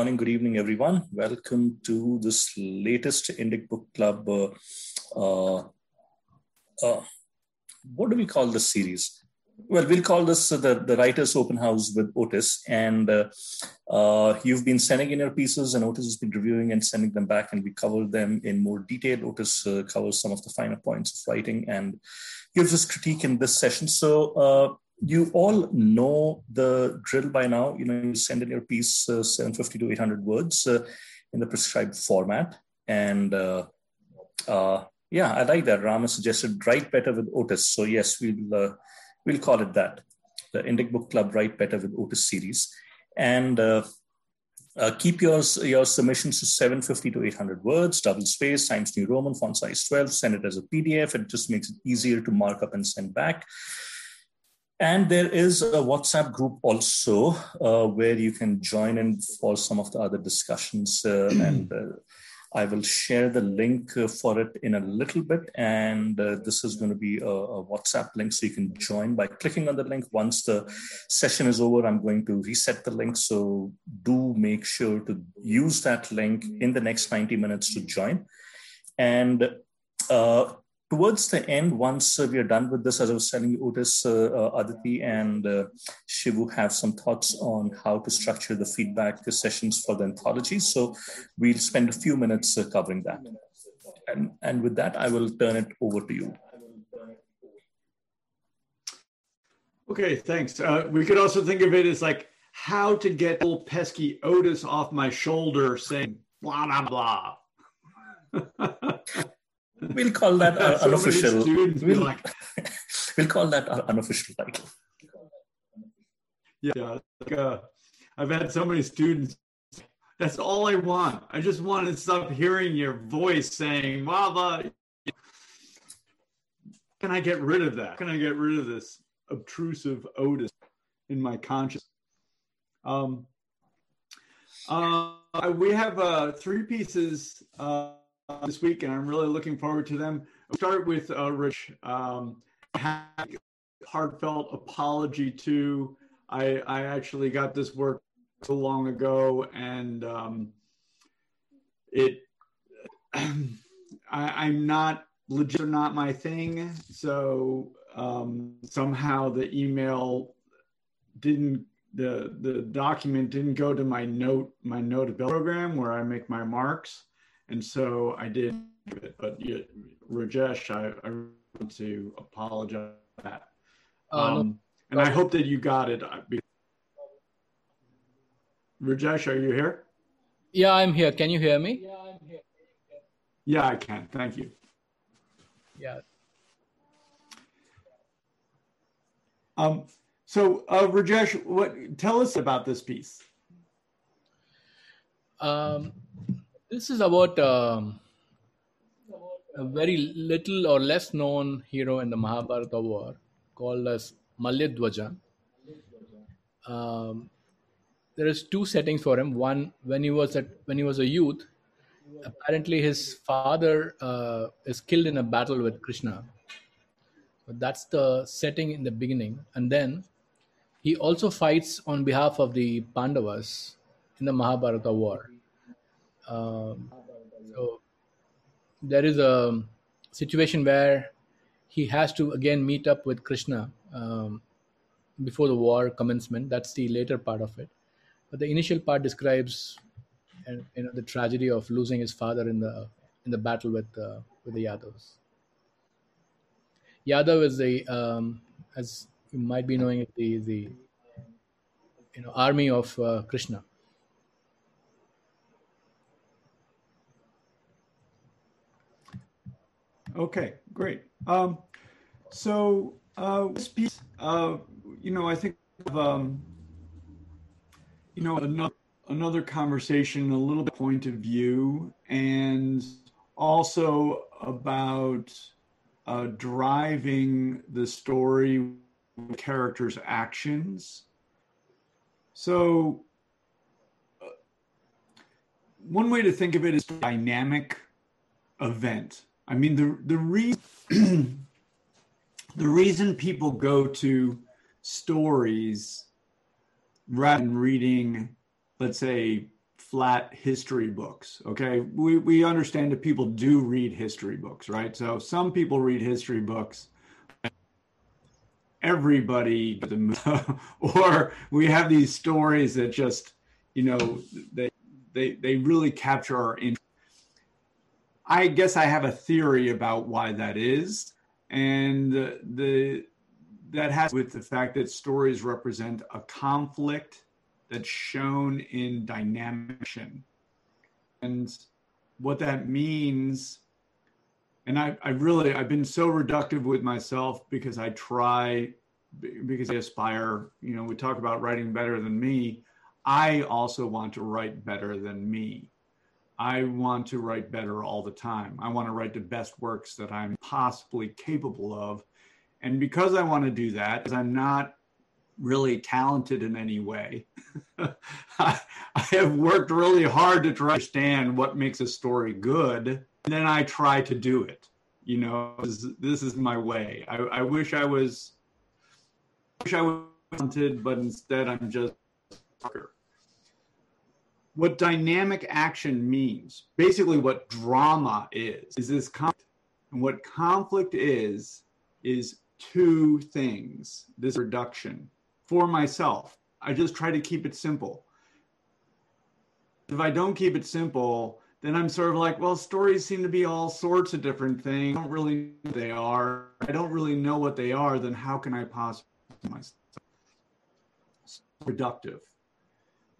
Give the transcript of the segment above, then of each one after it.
morning, good evening, everyone. Welcome to this latest Indic Book Club. Uh, uh, uh, what do we call this series? Well, we'll call this the, the Writers Open House with Otis. And uh, uh, you've been sending in your pieces, and Otis has been reviewing and sending them back, and we cover them in more detail. Otis uh, covers some of the finer points of writing and gives us critique in this session. So, you all know the drill by now. You know, you send in your piece uh, 750 to 800 words uh, in the prescribed format. And uh, uh yeah, I like that. Rama suggested write better with Otis. So yes, we'll uh, we'll call it that. The Indic Book Club Write Better with Otis series. And uh, keep your, your submissions to 750 to 800 words, double space, Times New Roman, font size 12. Send it as a PDF. It just makes it easier to mark up and send back. And there is a WhatsApp group also uh, where you can join in for some of the other discussions. Uh, and uh, I will share the link uh, for it in a little bit. And uh, this is going to be a, a, WhatsApp link so you can join by clicking on the link. Once the session is over, I'm going to reset the link. So do make sure to use that link in the next 90 minutes to join. And uh, towards the end, once uh, we are done with this, as I was telling you, Otis, uh, uh, Aditi, and uh, Shivu have some thoughts on how to structure the feedback sessions for the anthology. So we'll spend a few minutes uh, covering that. And, and with that, I will turn it over to you. Okay, thanks. Uh, we could also think of it as like how to get old pesky Otis off my shoulder saying blah, blah, blah. We'll call that uh, so unofficial. We'll, like... we'll call that an unofficial title. Yeah, like, uh, I've had so many students. That's all I want. I just want to stop hearing your voice saying "Mama." Can I get rid of that? Can I get rid of this obtrusive Otis in my conscience? Um, uh, we have uh, three pieces. Uh, this week, and I'm really looking forward to them. We'll start with uh, Rich. Um, heartfelt apology to. I, I actually got this work so long ago, and um, it. I, am not legit, not my thing. So um, somehow the email didn't the the document didn't go to my note my notability program where I make my marks. And so I did it, but yeah, Rajesh, I, I want to apologize for that. Uh, um, no. And I hope that you got it. Rajesh, are you here? Yeah, I'm here. Can you hear me? Yeah, I'm here. Yeah, I can. Thank you. Yeah. Um, so, uh, Rajesh, what tell us about this piece? Um, this is about um, a very little or less known hero in the Mahabharata war called as Malyadwaja. Um, there is two settings for him. One, when he was at when he was a youth, apparently his father uh, is killed in a battle with Krishna. That's the setting in the beginning, and then he also fights on behalf of the Pandavas in the Mahabharata war. Um, so there is a situation where he has to again meet up with Krishna um, before the war commencement. That's the later part of it. But the initial part describes you know, the tragedy of losing his father in the in the battle with uh, with the Yadavs. Yadav is the um, as you might be knowing it, the the you know army of uh, Krishna. Okay, great. Um, so uh, this piece, uh, you know, I think, um, you know, another, another conversation, a little bit point of view, and also about uh, driving the story with characters' actions. So, uh, one way to think of it is dynamic event I mean, the the reason the reason people go to stories rather than reading, let's say, flat history books. Okay, we we understand that people do read history books, right? So some people read history books. Everybody, or we have these stories that just, you know, they they they really capture our interest. I guess I have a theory about why that is, and the, that has with the fact that stories represent a conflict that's shown in dynamic and what that means and I, I really i've been so reductive with myself because i try because i aspire you know we talk about writing better than me. I also want to write better than me i want to write better all the time i want to write the best works that i'm possibly capable of and because i want to do that because i'm not really talented in any way. I, I, have worked really hard to try to understand what makes a story good, and then I try to do it. You know, this, this is my way. I, I, wish I was, wish I was talented, but instead I'm just. What dynamic action means, basically, what drama is, is this conflict. And what conflict is, is two things this reduction for myself. I just try to keep it simple. If I don't keep it simple, then I'm sort of like, well, stories seem to be all sorts of different things. I don't really know they are. I don't really know what they are, then how can I possibly myself? Productive.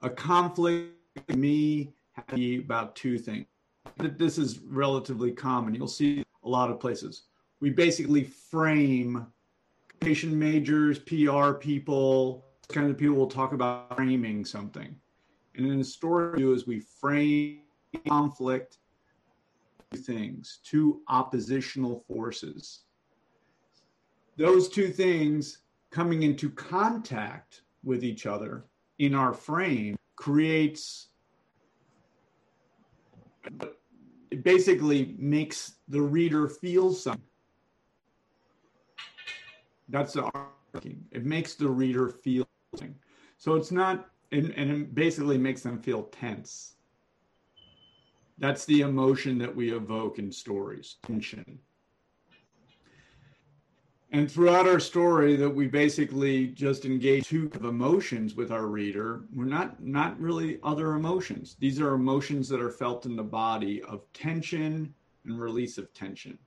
A conflict me be about two things. This is relatively common. You'll see a lot of places. We basically frame communication majors, PR people, kind of people will talk about framing something. And in the story do is we frame conflict things, two oppositional forces. Those two things coming into contact with each other in our frame creates it basically makes the reader feel something that's the arcing. It makes the reader feel something. So it's not, and, and it basically makes them feel tense. That's the emotion that we evoke in stories, tension. And throughout our story, that we basically just engage two emotions with our reader. We're not not really other emotions. These are emotions that are felt in the body of tension and release of tension.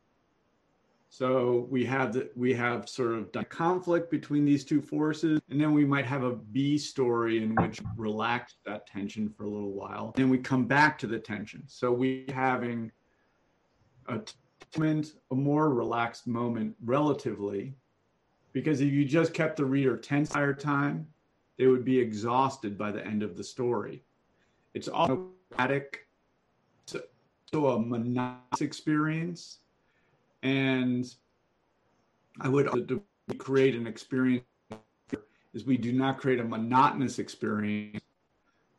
So we have the, we have sort of conflict between these two forces, and then we might have a B story in which relax that tension for a little while. Then we come back to the tension. So we having a a more relaxed moment relatively, because if you just kept the reader tense the entire time, they would be exhausted by the end of the story. It's automatic, so a monotonous experience and I would create an experience is we do not create a monotonous experience,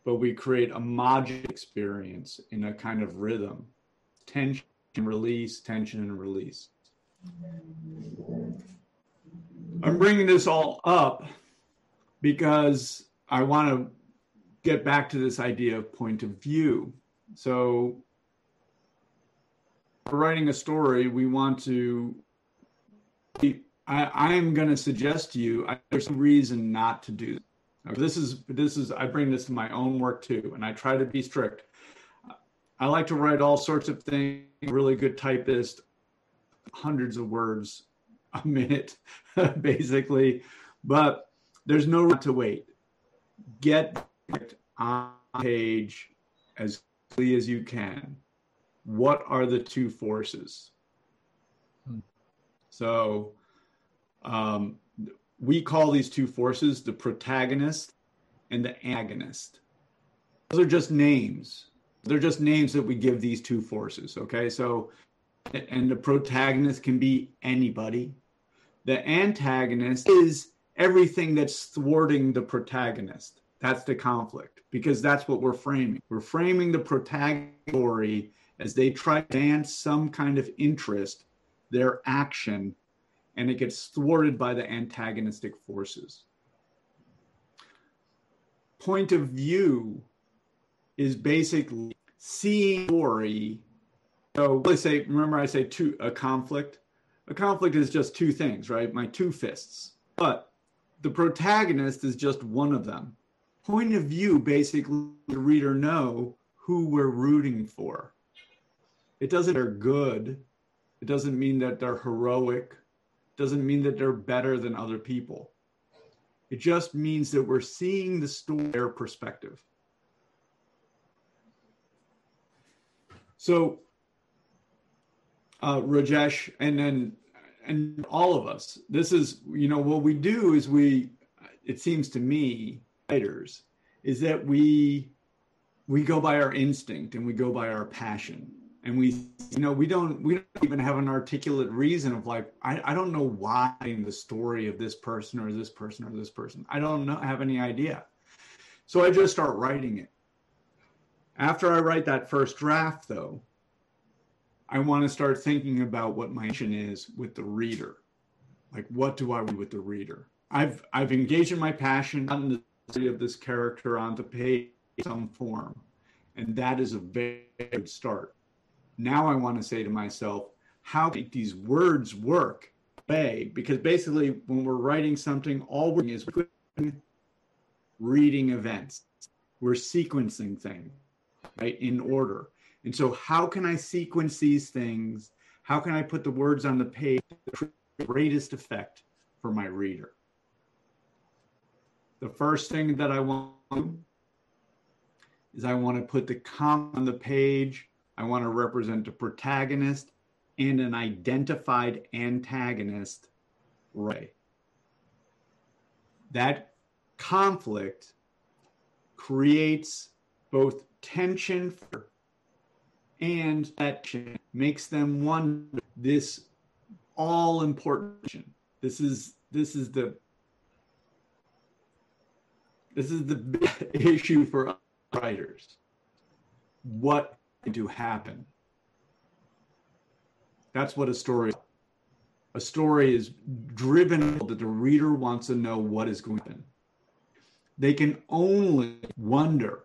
but we create a modular experience in a kind of rhythm, tension, release, tension, and release. I'm bringing this all up because I want to get back to this idea of point of view. So writing a story, we want to. I, am going to suggest to you I, there's no reason not to do this. this is this is I bring this to my own work too, and I try to be strict. I like to write all sorts of things. Really good typist, hundreds of words a minute, basically. But there's no to wait. Get on page as quickly as you can what are the two forces? Hmm. So um, we call these two forces the protagonist and the agonist. Those are just names. They're just names that we give these two forces. Okay. So, and the protagonist can be anybody. The antagonist is everything that's thwarting the protagonist. That's the conflict because that's what we're framing. We're framing the protagonist as they try to dance some kind of interest, their action, and it gets thwarted by the antagonistic forces. Point of view is basically seeing story. So let's say, remember I say two a conflict. A conflict is just two things, right? My two fists. But the protagonist is just one of them. Point of view basically the reader know who we're rooting for. It doesn't they're good. It doesn't mean that they're heroic. It doesn't mean that they're better than other people. It just means that we're seeing the story their perspective. So, uh, Rajesh, and then and all of us, this is you know what we do is we. It seems to me, writers, is that we we go by our instinct and we go by our passion. And we you know we don't we don't even have an articulate reason of like i, I don't know why the story of this person or this person or this person. I don't know, have any idea. So i just start writing it after i write that first draft though i want to start thinking about what my mission is with the reader like what do i do with the reader i've i've engaged in my passion gotten the story of this character on the page in some form and that is a very good start now I want to say to myself, how make these words work? Bay, because basically when we're writing something, all we're doing is reading events. We're sequencing things, right, in order. And so how can I sequence these things? How can I put the words on the page the greatest effect for my reader? The first thing that I want to is I want to put the comment on the page I want to represent a protagonist and an identified antagonist right. That conflict creates both tension and that makes them wonder this all important this is this is the this is the issue for writers what to happen. That's what a story is. A story is driven that the reader wants to know what is going to happen. They can only wonder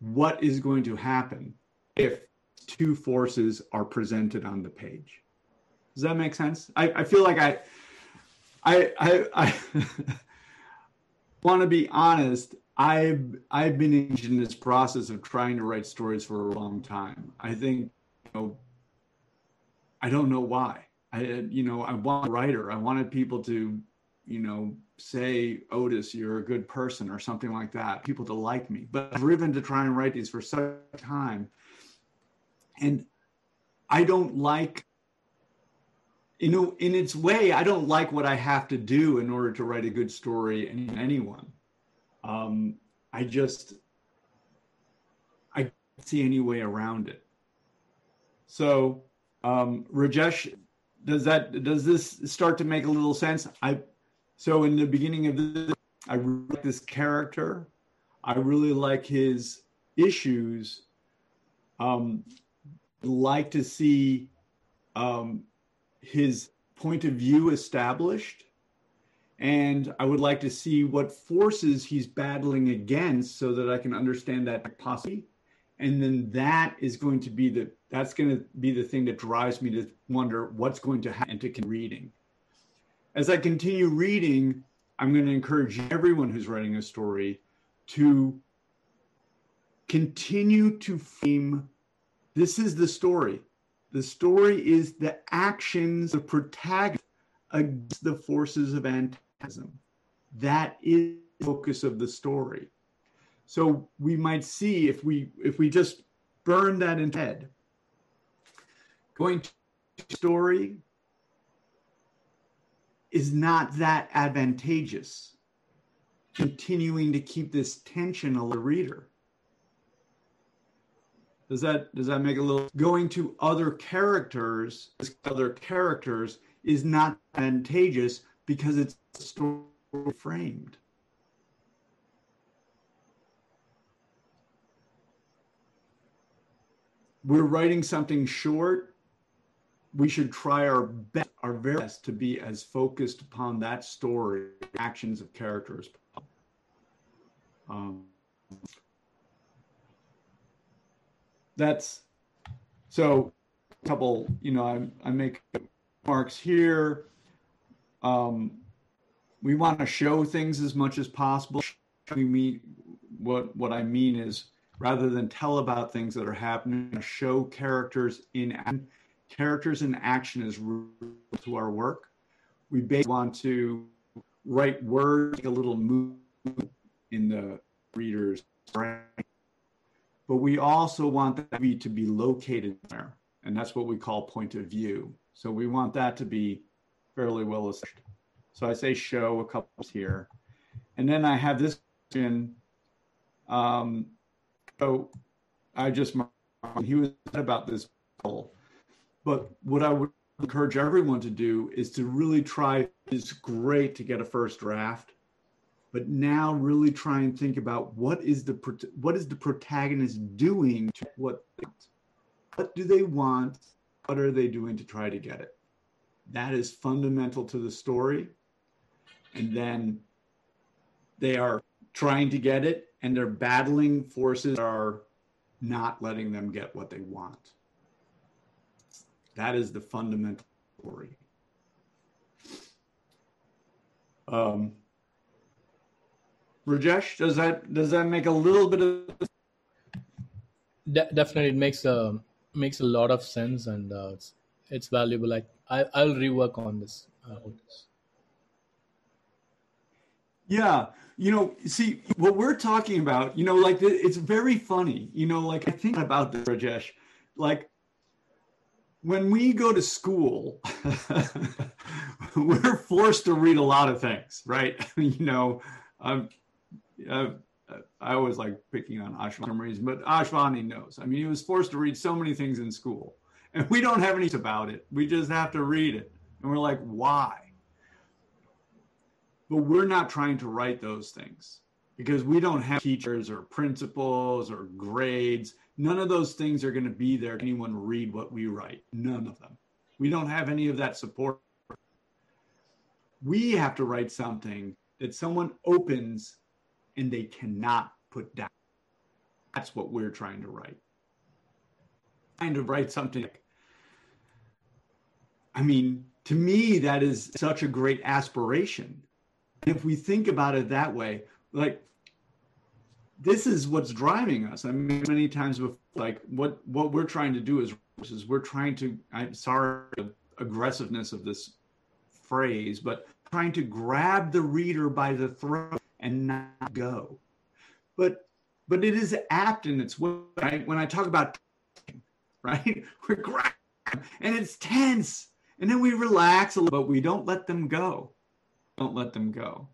what is going to happen if two forces are presented on the page. Does that make sense? I, I feel like I I I, I want to be honest I've I've been in this process of trying to write stories for a long time. I think you know I don't know why. I you know I want a writer. I wanted people to you know say Otis, you're a good person or something like that. People to like me, but I've driven to try and write these for such time, and I don't like. You know, in its way, I don't like what I have to do in order to write a good story in anyone um, I just I don't see any way around it. So, um, Rajesh, does that does this start to make a little sense? I so in the beginning of this, I really like this character. I really like his issues. Um, like to see um, his point of view established and I would like to see what forces he's battling against so that I can understand that possibly. And then that is going to be the that's going to be the thing that drives me to wonder what's going to happen to reading. As I continue reading, I'm going to encourage everyone who's writing a story to continue to frame this is the story. The story is the actions of protagonist against the forces of antagonism that is the focus of the story. So we might see if we if we just burn that in head, going to story is not that advantageous. Continuing to keep this tension on the reader. Does that does that make a little going to other characters, other characters is not advantageous because it's story framed. We're writing something short. We should try our best, our very best to be as focused upon that story, actions of characters. Um, that's so a couple, you know, I, I make marks here. Um, we want to show things as much as possible. We mean what what I mean is rather than tell about things that are happening, show characters in characters in action is to our work. We basically want to write words, a little move in the reader's brain. But we also want that to be located there. And that's what we call point of view. So we want that to be fairly well established. So I say show a couple here. And then I have this in um, so I just he was about this but what I would encourage everyone to do is to really try it's great to get a first draft but now really try and think about what is the what is the protagonist doing to what what do they want? What are they doing to try to get it? That is fundamental to the story and then they are trying to get it and they're battling forces that are not letting them get what they want that is the fundamental story um, Rajesh, does that does that make a little bit of De- definitely it makes a makes a lot of sense and uh, it's it's valuable. I, I I'll rework on this. Uh, yeah, you know, see what we're talking about. You know, like it's very funny. You know, like I think about this, Rajesh. Like when we go to school, we're forced to read a lot of things, right? you know, um, uh, I always like picking on Ashwani but Ashwani knows. I mean, he was forced to read so many things in school, and we don't have any about it. We just have to read it, and we're like, why? But we're not trying to write those things because we don't have teachers or principals or grades. None of those things are going to be there. Anyone read what we write? None of them. We don't have any of that support. We have to write something that someone opens and they cannot put down. That's what we're trying to write. Trying to write something. I mean, to me, that is such a great aspiration. If we think about it that way, like this is what's driving us. I mean, many times before, like what what we're trying to do is is we're trying to. I'm sorry, aggressiveness of this phrase, but trying to grab the reader by the throat and not go. But but it is apt in its way. Right? When I talk about right, we're grabbing and it's tense, and then we relax a little, but we don't let them go. Don't let them go.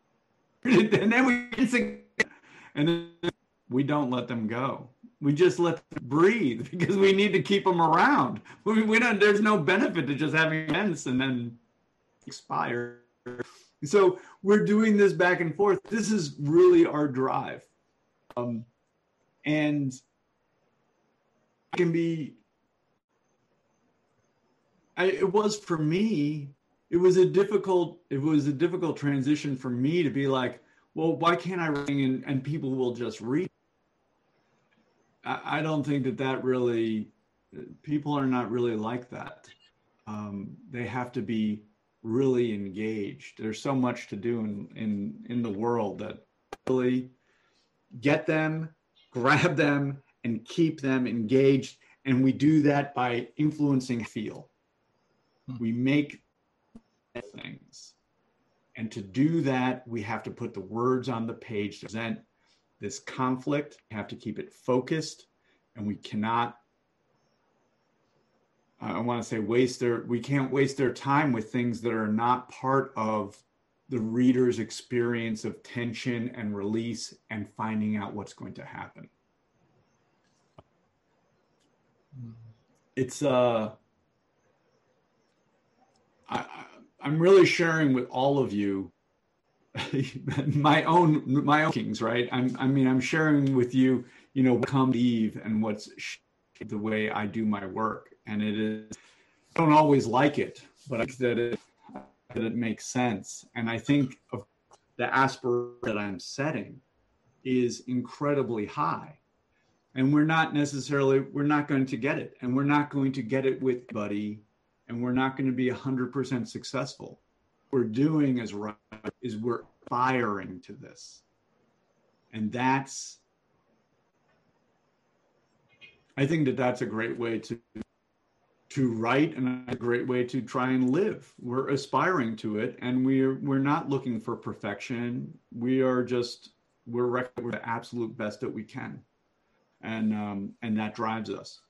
and then we and then we don't let them go. We just let them breathe because we need to keep them around. We, we don't. There's no benefit to just having tense and then expire. So we're doing this back and forth. This is really our drive. Um, and it can be, I, it was for me, it was a difficult, it was a difficult transition for me to be like, well, why can't I ring and, and people will just read? I, I don't think that that really, people are not really like that. Um, they have to be really engaged. There's so much to do in in in the world that really get them, grab them, and keep them engaged. And we do that by influencing feel. Hmm. We make things. And to do that, we have to put the words on the page to present this conflict. We have to keep it focused, and we cannot I want to say waste their we can't waste their time with things that are not part of the reader's experience of tension and release and finding out what's going to happen. It's uh I, I'm really sharing with all of you my own my own kings, right? I'm I mean I'm sharing with you, you know, come Eve and what's the way I do my work and it is I don't always like it, but I think that it that it makes sense. And I think of the aspiration that I'm setting is incredibly high. and we're not necessarily we're not going to get it and we're not going to get it with buddy and we're not going to be 100% successful. What we're doing as right is we're firing to this. And that's i think that that's a great way to to write and a great way to try and live. We're aspiring to it and we're we're not looking for perfection. We are just we're, we're the absolute best that we can. And um, and that drives us.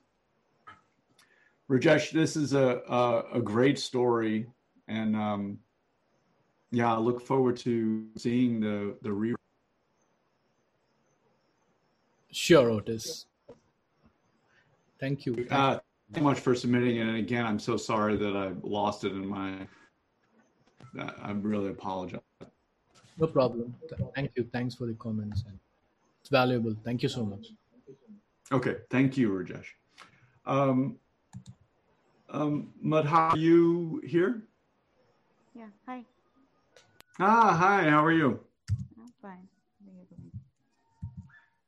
Rajesh, this is a a, a great story, and um, yeah, I look forward to seeing the the re. Sure, Otis. Thank you. Uh, so much for submitting it, and again, I'm so sorry that I lost it in my. I really apologize. No problem. Thank you. Thanks for the comments. It's valuable. Thank you so much. Okay, thank you, Rajesh. Um, um, Madha, are you here? Yeah, hi. Ah, hi, how are you? I'm fine.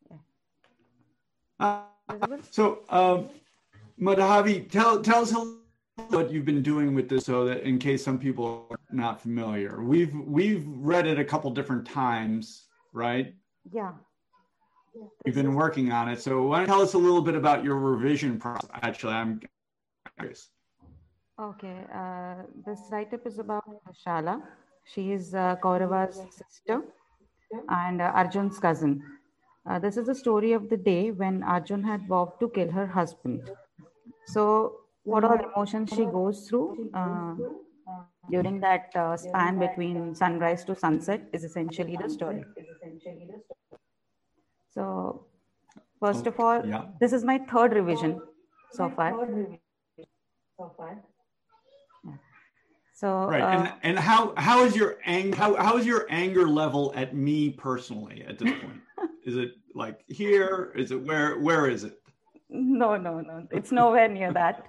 Yeah. Uh, so, um, Madhavi, tell, tell us what you've been doing with this so that in case some people are not familiar. We've, we've read it a couple different times, right? Yeah. You've been working on it. So why don't you tell us a little bit about your revision process? Actually, I'm curious. Okay. Uh, this write-up is about Shala. She is uh, Kaurava's sister and uh, Arjun's cousin. Uh, this is the story of the day when Arjun had vowed to kill her husband. So, what all emotions she goes through uh, during that uh, span between sunrise to sunset is essentially the story. So, first of all, Yeah. this is my third revision so far. Yeah. So, Right. uh, and and how how is your ang how how is your anger level at me personally at this point? is it like here? Is it where where is it? no, no, no, it's nowhere near that.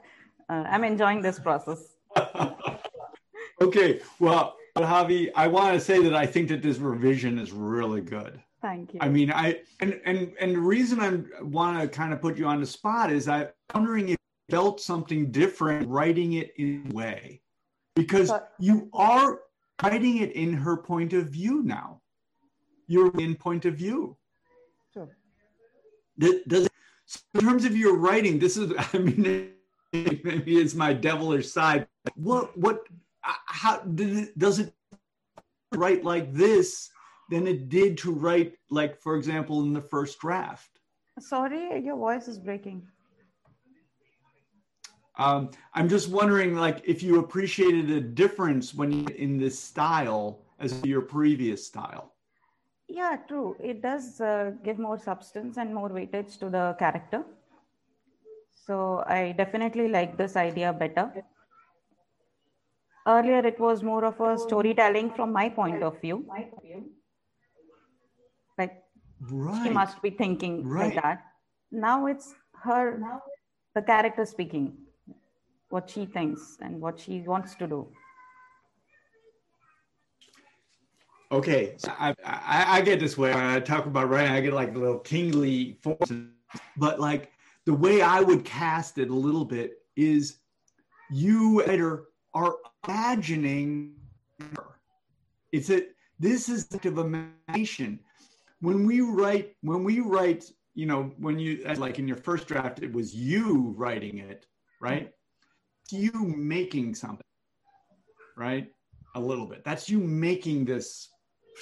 Uh, I'm enjoying this process. okay. Well, Javi, I want to say that I think that this revision is really good. Thank you. I mean, I and and and the reason I want to kind of put you on the spot is I'm wondering if you felt something different writing it in a way, because But- you are writing it in her point of view now. You're in point of view. Sure. Does, does in terms of your writing, this is I mean maybe it's my devilish side. What what uh, how did it, does it write like this? than it did to write, like, for example, in the first draft. Sorry, your voice is breaking. Um, I'm just wondering, like, if you appreciated a difference when you in this style as your previous style. Yeah, true. It does uh, give more substance and more weightage to the character. So I definitely like this idea better. Earlier, it was more of a storytelling from my point of view. Like she Right. must be thinking Right. like that. Now it's her, the character speaking, what she thinks and what she wants to do. Okay, so I, I I get this way. When I talk about writing, I get like little tingly forces. But like the way I would cast it a little bit is you writer are imagining her. It's a this is active imagination. When we write, when we write, you know, when you like in your first draft, it was you writing it, right? You making something, right? A little bit. That's you making this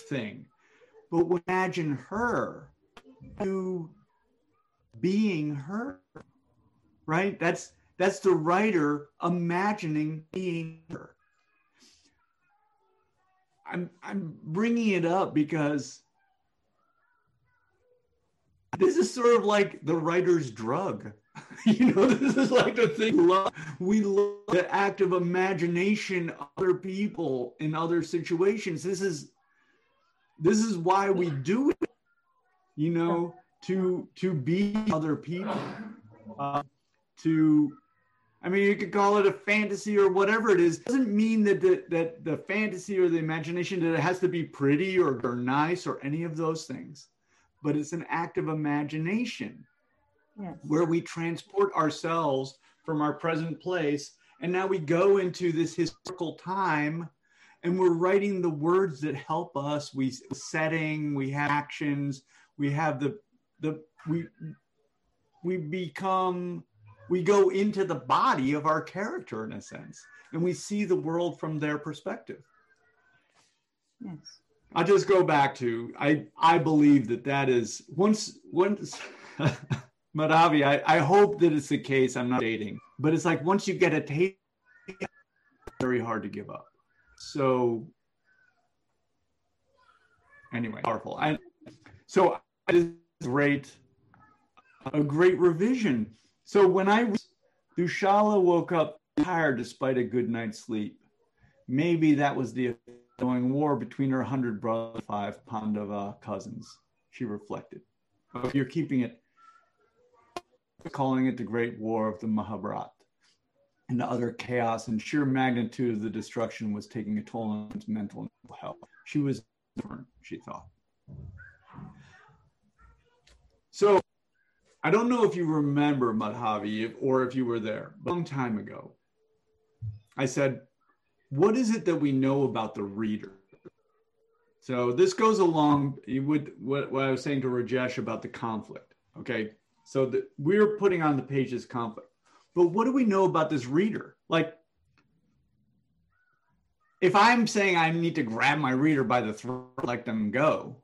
thing. But imagine her, you being her, right? That's that's the writer imagining being her. I'm I'm bringing it up because this is sort of like the writer's drug. you know, this is like the thing we love. We love the act of imagination other people in other situations. This is this is why we do it. You know, to to be other people. Uh, to I mean, you could call it a fantasy or whatever it is. It doesn't mean that the, that the fantasy or the imagination that it has to be pretty or, or nice or any of those things, but it's an act of imagination. Yes. where we transport ourselves from our present place and now we go into this historical time and we're writing the words that help us we setting we have actions we have the the we we become we go into the body of our character in a sense and we see the world from their perspective Yes. I'll just go back to I I believe that that is once once Madhavi I, I hope that it's the case. I'm not dating. But it's like once you get a taste very hard to give up. So anyway powerful. I so it's great a great revision. So when I Dushala woke up tired despite a good night's sleep. Maybe that was the going war between her hundred brothers, five Pandava cousins. She reflected. You're keeping it, calling it the Great War of the Mahabharat. And the utter chaos and sheer magnitude of the destruction was taking a toll on his mental health. She was different, she thought. So I don't know if you remember Madhavi or if you were there, a long time ago. I said, what is it that we know about the reader? So this goes along with what, what I was saying to Rajesh about the conflict. Okay, so that we're putting on the page this conflict, but what do we know about this reader? Like, if I'm saying I need to grab my reader by the throat, let them go,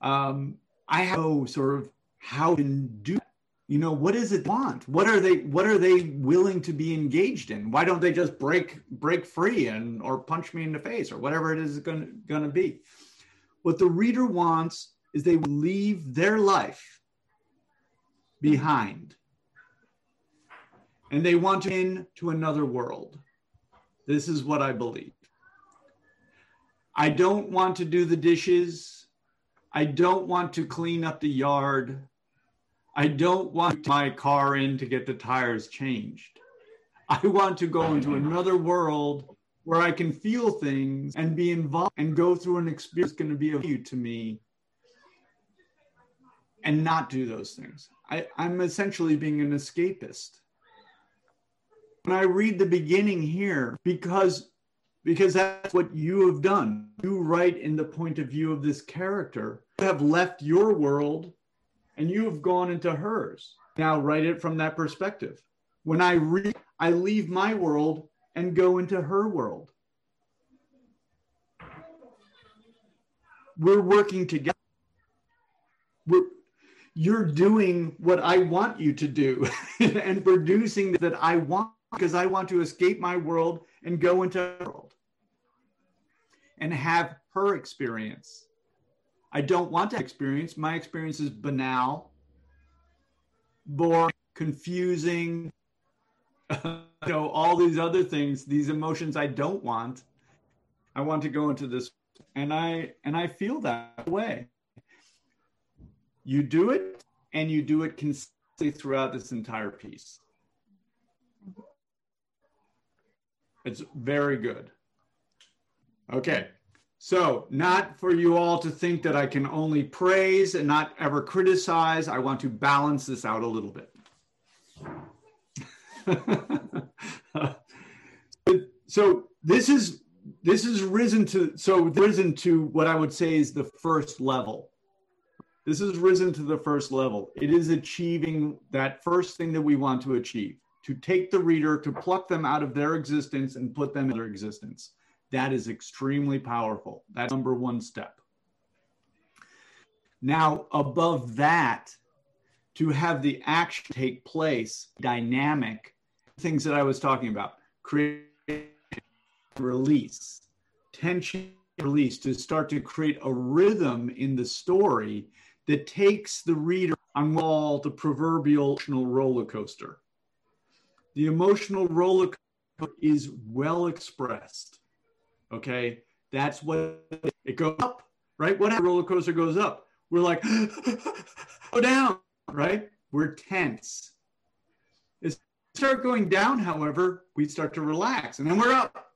um, I have no sort of how to do. That you know what does it want what are they what are they willing to be engaged in why don't they just break break free and or punch me in the face or whatever it is going to be what the reader wants is they leave their life behind. And they want to into another world. This is what i believe. I don't want to do the dishes. I don't want to clean up the yard. I don't want my car in to get the tires changed. I want to go into another world where I can feel things and be involved and go through an experience that's going to be of value to me and not do those things. I, I'm essentially being an escapist. When I read the beginning here, because because that's what you have done. You write in the point of view of this character. You have left your world and you have gone into hers. Now write it from that perspective. When I read, I leave my world and go into her world. We're working together. You're doing what I want you to do and producing that I want because I want to escape my world and go into her world and have her experience. I don't want to experience. My experience is banal, boring, confusing, you know, all these other things, these emotions I don't want. I want to go into this and I and I feel that way. You do it and you do it consistently throughout this entire piece. It's very good. Okay. So, not for you all to think that I can only praise and not ever criticize. I want to balance this out a little bit. so this is this is risen to so risen to what I would say is the first level. This is risen to the first level. It is achieving that first thing that we want to achieve to take the reader, to pluck them out of their existence and put them in their existence. That is extremely powerful. That's number one step. Now, above that, to have the action take place, dynamic, things that I was talking about, create, release, tension, release, to start to create a rhythm in the story that takes the reader on all the proverbial roller coaster. The emotional roller coaster is well expressed. Okay, that's what it goes up, right? What roller coaster goes up? We're like, go down, right? We're tense. As start going down, however, we start to relax, and then we're up,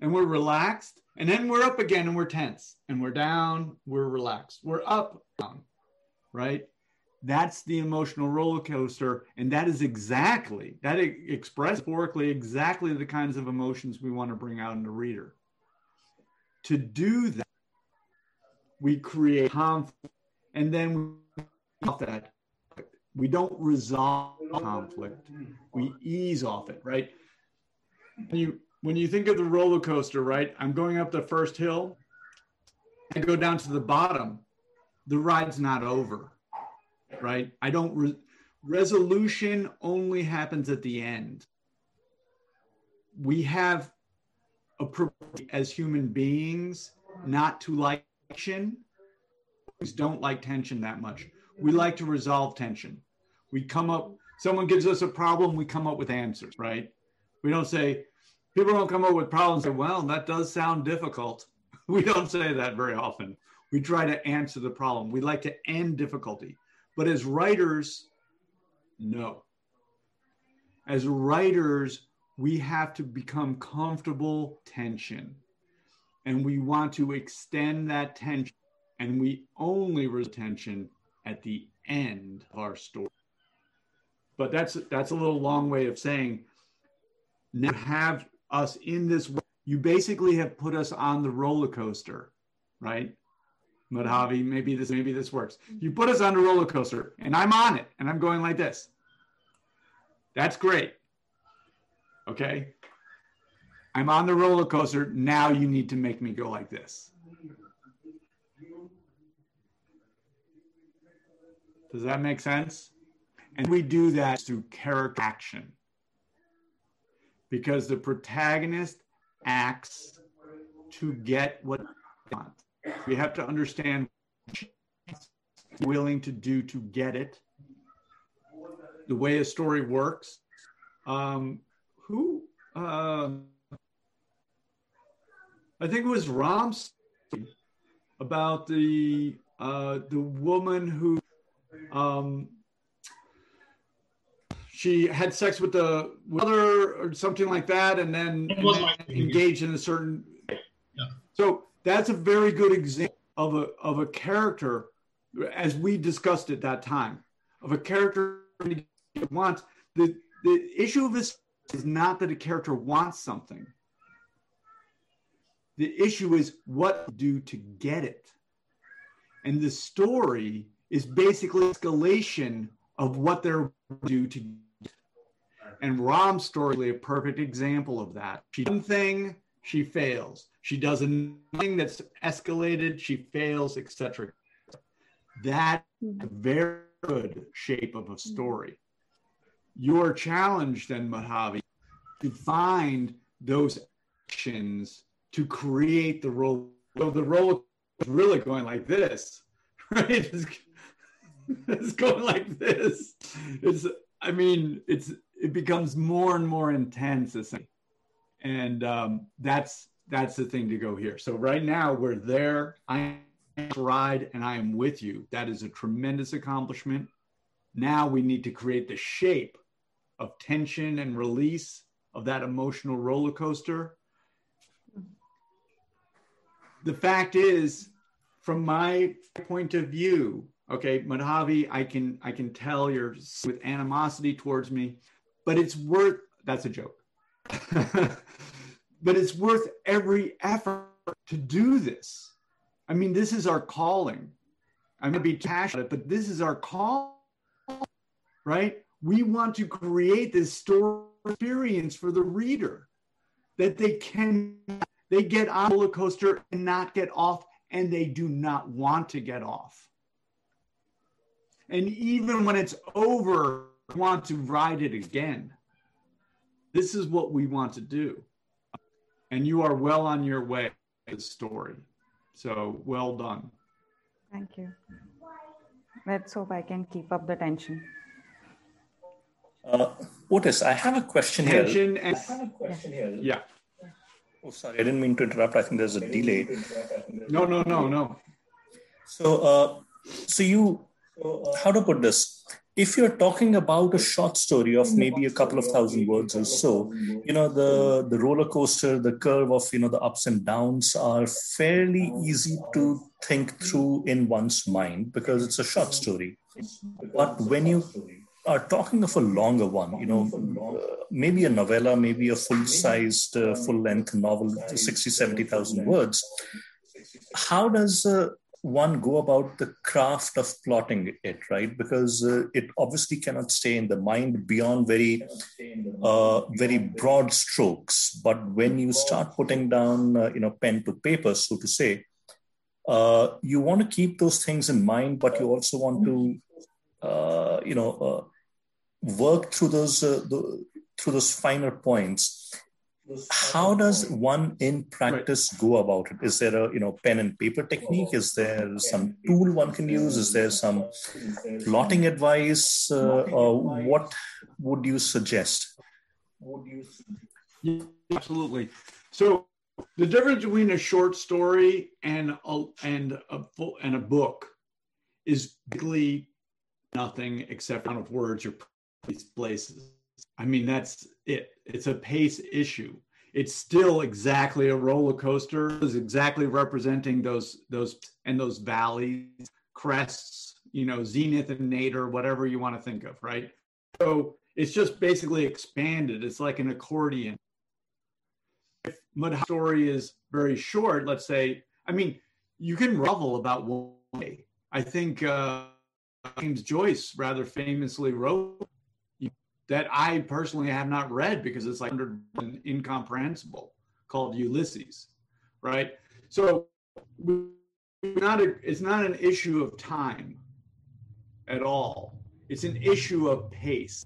and we're relaxed, and then we're up again, and we're tense, and we're down, we're relaxed, we're up, down, right? That's the emotional roller coaster. And that is exactly, that express metaphorically exactly the kinds of emotions we want to bring out in the reader. To do that, we create conflict and then we off that. We don't resolve conflict. We ease off it, right? When you when you think of the roller coaster, right? I'm going up the first hill. I go down to the bottom. The ride's not over, right? I don't re- resolution only happens at the end. We have a as human beings not to like tension. Don't like tension that much. We like to resolve tension. We come up, someone gives us a problem, we come up with answers, right? We don't say, people don't come up with problems say, well, that does sound difficult. We don't say that very often. We try to answer the problem. We like to end difficulty. But as writers, no. As writers, we have to become comfortable tension. And we want to extend that tension. And we only resolve tension at the end of our story. But that's that's a little long way of saying now have us in this you basically have put us on the roller coaster, right? Madhavi, maybe this maybe this works. Mm-hmm. You put us on the roller coaster and I'm on it and I'm going like this. That's great. Okay. I'm on the roller coaster. Now you need to make me go like this. Does that make sense? And we do that through character action because the protagonist acts to get what they want. We have to understand willing to do to get it. The way a story works. Um, who? Uh, I think it was Ram's about the uh, the woman who um, she had sex with the mother or something like that, and then, and then engaged in a certain. Yeah. So that's a very good example of a of a character, as we discussed at that time, of a character wants the the issue of this is not that a character wants something. The issue is what to do to get it. And the story is basically escalation of what they're do to and Rom's story is a perfect example of that. She one thing, she fails. She does a thing that's escalated, she fails, etc. That very good shape of a mm-hmm. story. Your challenge then, Madhavi, to find those actions to create the role. So the role is really going like this, right? It's, it's going like this. It's, I mean, it's it becomes more and more intense and um, that's that's the thing to go here. So right now we're there. I ride and i am with you. That is a tremendous accomplishment. Now we need to create the shape of tension and release of that emotional roller coaster. The fact is from my point of view okay madhavi i can i can tell you're with animosity towards me but it's worth that's a joke but it's worth every effort to do this. I mean this is our calling. I'm going to be passionate but this is our call right? We want to create this story experience for the reader that they can they get on the roller coaster and not get off and they do not want to get off. And even when it's over want to ride it again. This is what we want to do. And you are well on your way to the story. So well done. Thank you. Let's hope I can keep up the tension. Uh, Otis, I have a question tension here. And, I have a question here. Yeah. Oh, sorry, I didn't mean to interrupt. I think there's a delay. No, no, no, no. So, uh, so you, how to put this? If you're talking about a short story of maybe a couple of thousand words or so you know the the roller coaster the curve of you know the ups and downs are fairly easy to think through in one's mind because it's a short story. But when you are talking of a longer one, you know, maybe a novella, maybe a full sized, uh, full length novel, 60, 70,000 words, how does uh, one go about the craft of plotting it, right? Because uh, it obviously cannot stay in the mind beyond very, uh, very broad strokes. But when you start putting down, uh, you know, pen to paper, so to say, uh, you want to keep those things in mind, but you also want to, uh, you know, uh, work through those the, through those finer points how does one in practice go about it? Is there a you know pen and paper technique? Is there some tool one can use? Is there some plotting advice? Uh, or what would you suggest? Yeah, absolutely. So the difference between a short story and a and a full and a book is basically nothing except amount of words or places. I mean, that's it. It's a pace issue. It's still exactly a roller coaster. It's exactly representing those those and those valleys, crests, you know, zenith and nadir, whatever you want to think of, right? So it's just basically expanded. It's like an accordion. If Mud story is very short, let's say, I mean, you can revel about one way. I think uh, James Joyce rather famously wrote that I personally have not read because it's like incomprehensible called Ulysses, right? So not a, it's not an issue of time at all. It's an issue of pace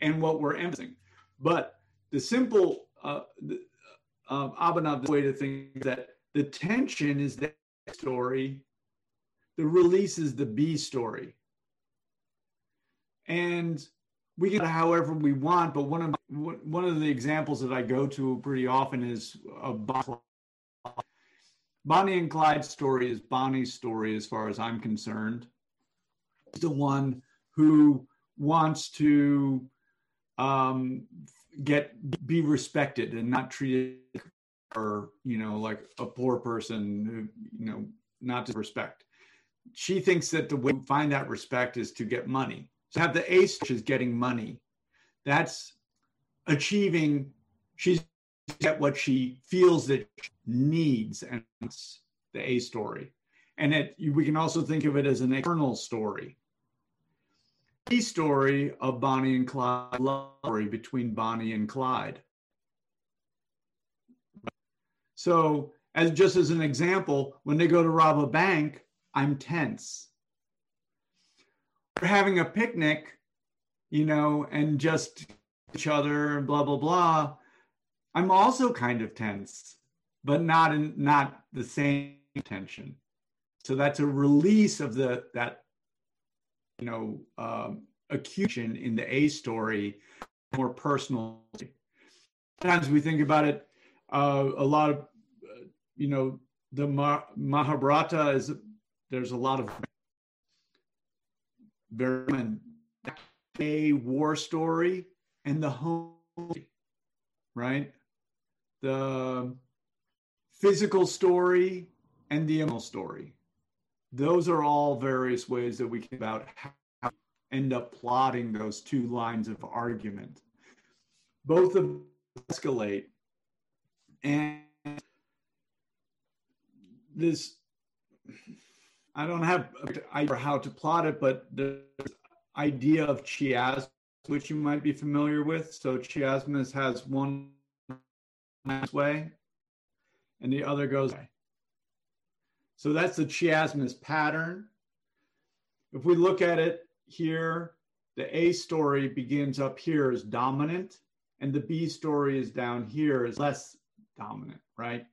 and what we're emphasizing. But the simple uh, uh, Abhinav way to think that the tension is the story, the release is the B story. And we can however we want, but one of one of the examples that I go to pretty often is a Bonnie and Clyde's story is Bonnie's story as far as I'm concerned. He's the one who wants to um, get be respected and not treated or you know like a poor person who you know not to respect. She thinks that the way to find that respect is to get money to have the ace is getting money. That's achieving she's get what she feels that she needs and it's the a story. And it we can also think of it as an external story. The story of bonnie and clyde love story between bonnie and clyde. So as just as an example when they go to rob a bank i'm tense having a picnic, you know, and just each other and blah blah blah. I'm also kind of tense, but not in not the same tension. So that's a release of the that you know um, accusation in the A story, more personal. Sometimes we think about it. Uh, a lot of uh, you know the Mahabharata is there's a lot of very a war story and the home right? The physical story and the emotional story. Those are all various ways that we can about how end up plotting those two lines of argument. Both of escalate and this I don't have idea how to plot it, but the idea of chiasm, which you might be familiar with. So chiasmus has one way and the other goes away. So that's the chiasmus pattern. If we look at it here, the A story begins up here as dominant, and the B story is down here as less dominant, right?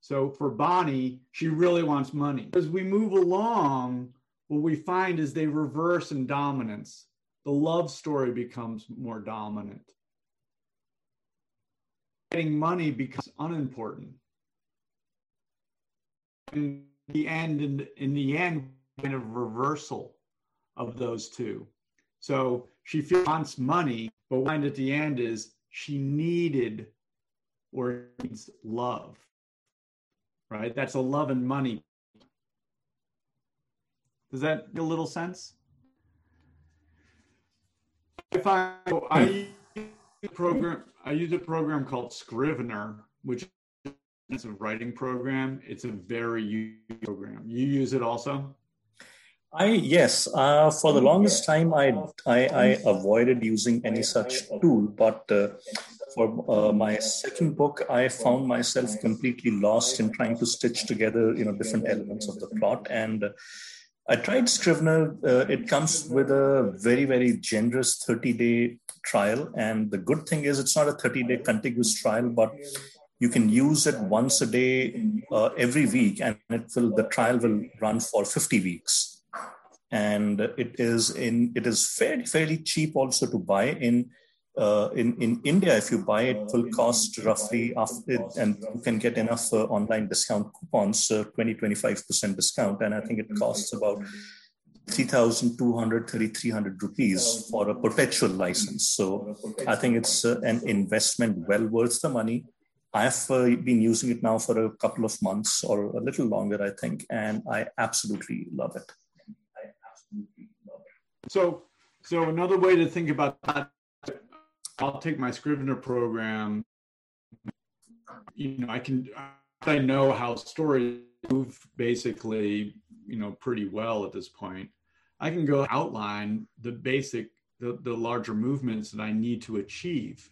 So for Bonnie, she really wants money. As we move along, what we find is they reverse in dominance. The love story becomes more dominant. Getting money becomes unimportant. In the end, in, in the end, kind of reversal of those two. So she wants money, but what at the end is she needed or needs love right? That's a love and money. Does that make a little sense? if I, I use a program, I use a program called Scrivener, which is a writing program. It's a very used program. You use it also? I yes. Uh, for the longest time, I, I, I avoided using any such tool, but uh, for uh, my second book, I found myself completely lost in trying to stitch together, you know, different elements of the plot. And I tried Scrivener. Uh, it comes with a very, very generous 30 day trial. And the good thing is, it's not a 30 day contiguous trial, but you can use it once a day uh, every week, and it will the trial will run for 50 weeks and it is in it is fairly fairly cheap also to buy in uh, in in India. If you buy it, will cost roughly after, and you can get enough uh, online discount coupons, uh, 20 25 percent discount, and I think it costs about 3,200, 3,300 rupees for a perpetual license. So I think it's uh, an investment well worth the money. I've uh, been using it now for a couple of months or a little longer, I think, and I absolutely love it. I absolutely love it. So, so another way to think about that, I'll take my Scrivener program. You know, I can, I know how stories move basically, you know, pretty well at this point. I can go outline the basic, the, the larger movements that I need to achieve,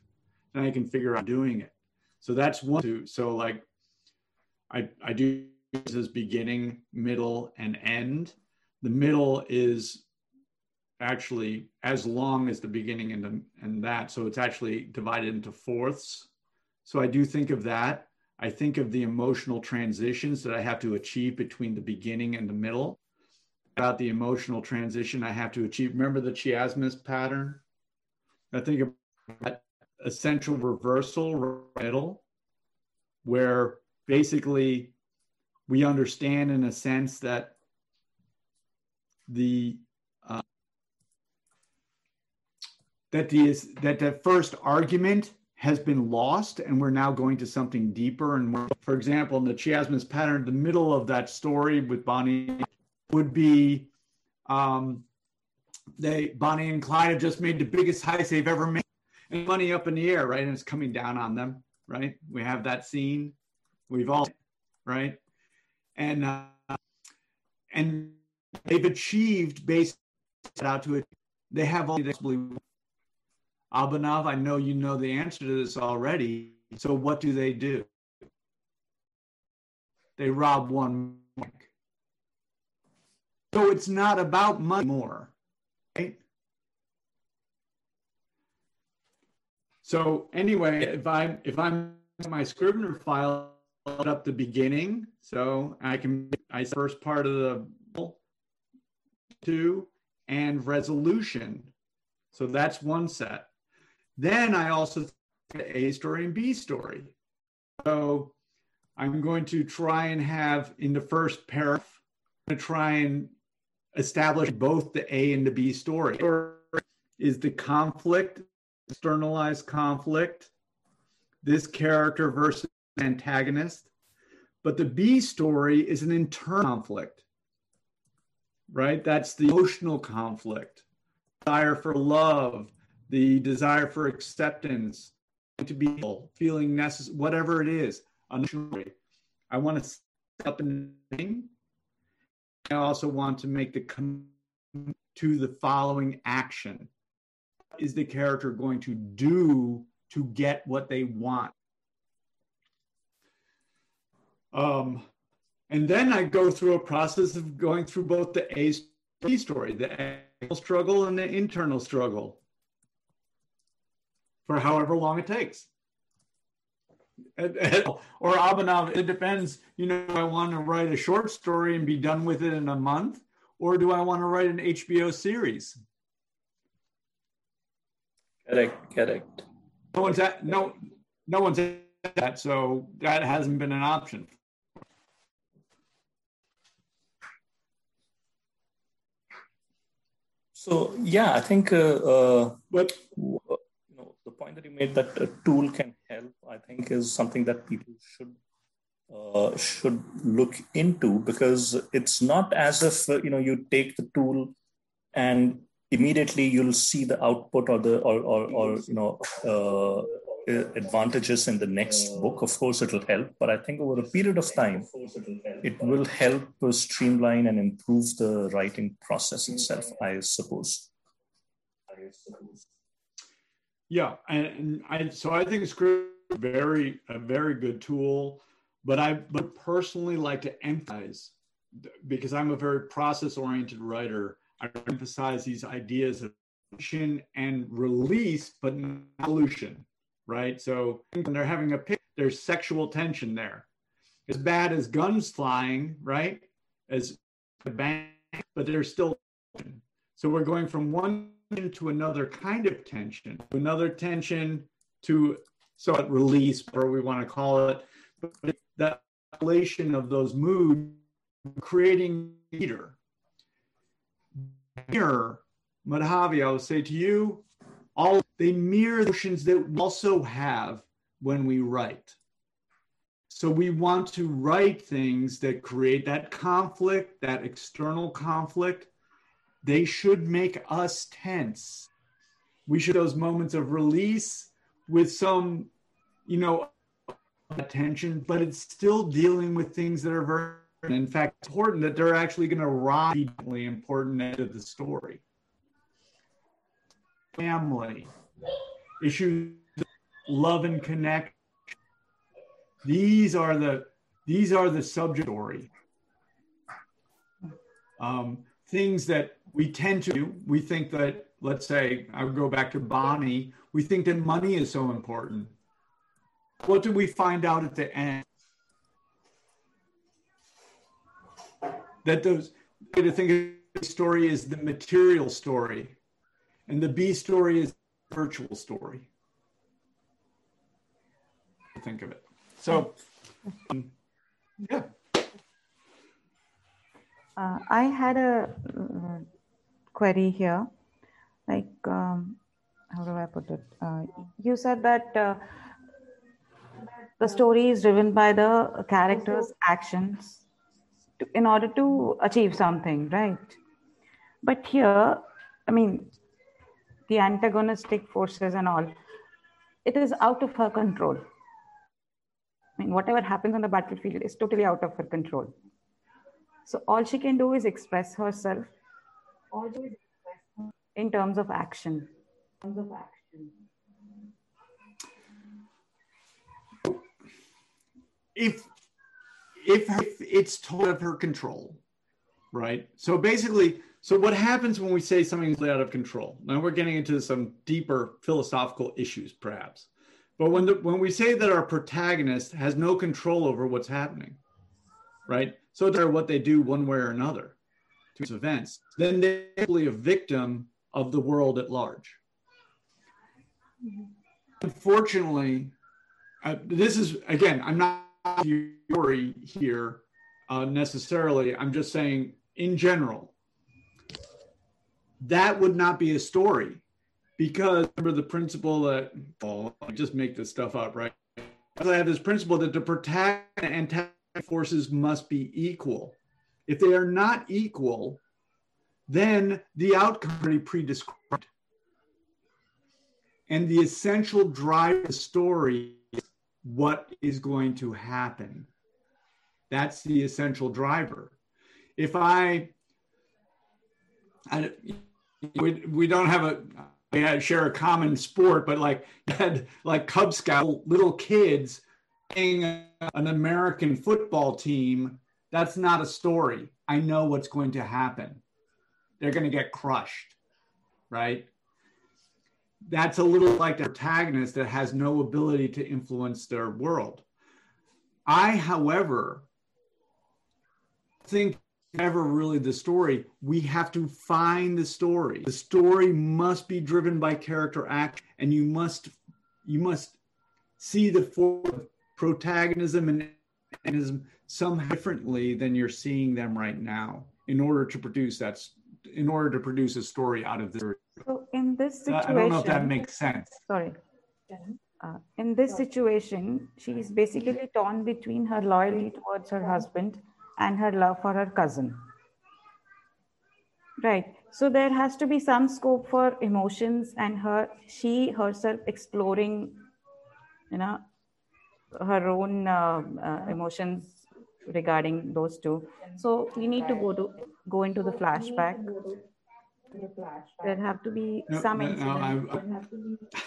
and I can figure out doing it. So that's one. Two. So like, I I do this as beginning, middle, and end. The middle is actually as long as the beginning and, the, and that. So it's actually divided into fourths. So I do think of that. I think of the emotional transitions that I have to achieve between the beginning and the middle. About the emotional transition I have to achieve. Remember the chiasmus pattern? I think of that essential reversal middle, where basically we understand in a sense that the that the that the first argument has been lost and we're now going to something deeper and. For example, in the chiasmus pattern, the middle of that story with Bonnie would be um, they Bonnie and Clyde have just made the biggest heist they've ever made, and money up in the air, right? And it's coming down on them, right? We have that scene. We've all, right? And uh, and they've achieved based out to it. They have all this Abhinav, I know you know the answer to this already. So what do they do? They rob one bank. So it's not about money more, right? So anyway, if I'm if I'm my Scrivener file up the beginning, so I can I first part of the two and resolution. So that's one set. Then I also A story and B story. So I'm going to try and have in the first paragraph, to try and establish both the A and the B story. Is the conflict, externalized conflict, this character versus antagonist. But the B story is an internal conflict, right? That's the emotional conflict, desire for love, the desire for acceptance, to be feeling necessary, whatever it is. I want to set up a thing. I also want to make the com- to the following action. What is the character going to do to get what they want? Um, and then I go through a process of going through both the A story, the struggle and the internal struggle for however long it takes. or Abhinav, it depends. You know, I want to write a short story and be done with it in a month, or do I want to write an HBO series? Correct, correct. No one's at, no, no one's at that, so that hasn't been an option. So yeah, I think. Uh, uh, but point that you made that a tool can help, I think, is something that people should uh, should look into because it's not as if uh, you know you take the tool and immediately you'll see the output or the or or, or you know uh, advantages in the next book. Of course it'll help but i think over a period of time it will help streamline and improve the writing process itself i suppose yeah and i so i think script very a very good tool but i would personally like to emphasize because i'm a very process oriented writer I emphasize these ideas of tension and release, but not solution, right? So when they're having a pick, there's sexual tension there. As bad as guns flying, right? As bang, but there's still. So we're going from one to another kind of tension, another tension to so at release, or we want to call it, but that relation of those moods creating leader mirror, Madhavi, I will say to you, all they mirror the emotions that we also have when we write. So we want to write things that create that conflict, that external conflict. They should make us tense. We should those moments of release with some, you know, attention, but it's still dealing with things that are very in fact, important that they're actually going to deeply important end of the story. Family, issues, love and connection. These are the these are the subject story. Um, things that we tend to. We think that, let's say, I would go back to Bonnie. We think that money is so important. What do we find out at the end? that those way to think of the story is the material story, and the B story is the virtual story. Think of it. So, um, yeah. Uh, I had a uh, query here. Like, um, how do I put it? Uh, you said that uh, the story is driven by the character's actions to, in order to achieve something, right? But here, I mean, the antagonistic forces and all, it is out of her control. I mean, whatever happens on the battlefield is totally out of her control. So all she can do is express herself in terms of action. In terms of action. If if, if it's totally out of her control, right? So basically, so what happens when we say something's out of control? Now we're getting into some deeper philosophical issues, perhaps. But when the, when we say that our protagonist has no control over what's happening, right? So no matter what they do, one way or another, to these events, then they're simply a victim of the world at large. Unfortunately, uh, this is again, I'm not here uh, necessarily. I'm just saying, in general, that would not be a story because remember the principle that oh, I just make this stuff up, right? I have this principle that the protagonist and forces must be equal. If they are not equal, then the outcome is pre-described. And the essential drive of the story is what is going to happen. That's the essential driver. If I, I we, we don't have a, we share a common sport, but like had like Cub Scout little kids playing an American football team, that's not a story. I know what's going to happen. They're going to get crushed, right? that's a little like the protagonist that has no ability to influence their world. I, however, think never really the story. We have to find the story. The story must be driven by character act, and you must you must see the form of protagonism and antagonism some differently than you're seeing them right now in order to produce that in order to produce a story out of this. So in this situation, I don't know if that makes sense. Sorry. Uh, in this situation, she is basically torn between her loyalty towards her husband and her love for her cousin. Right. So there has to be some scope for emotions and her she herself exploring, you know, her own uh, uh, emotions regarding those two. So we need to go to go into the flashback. There have to be No, some no, no.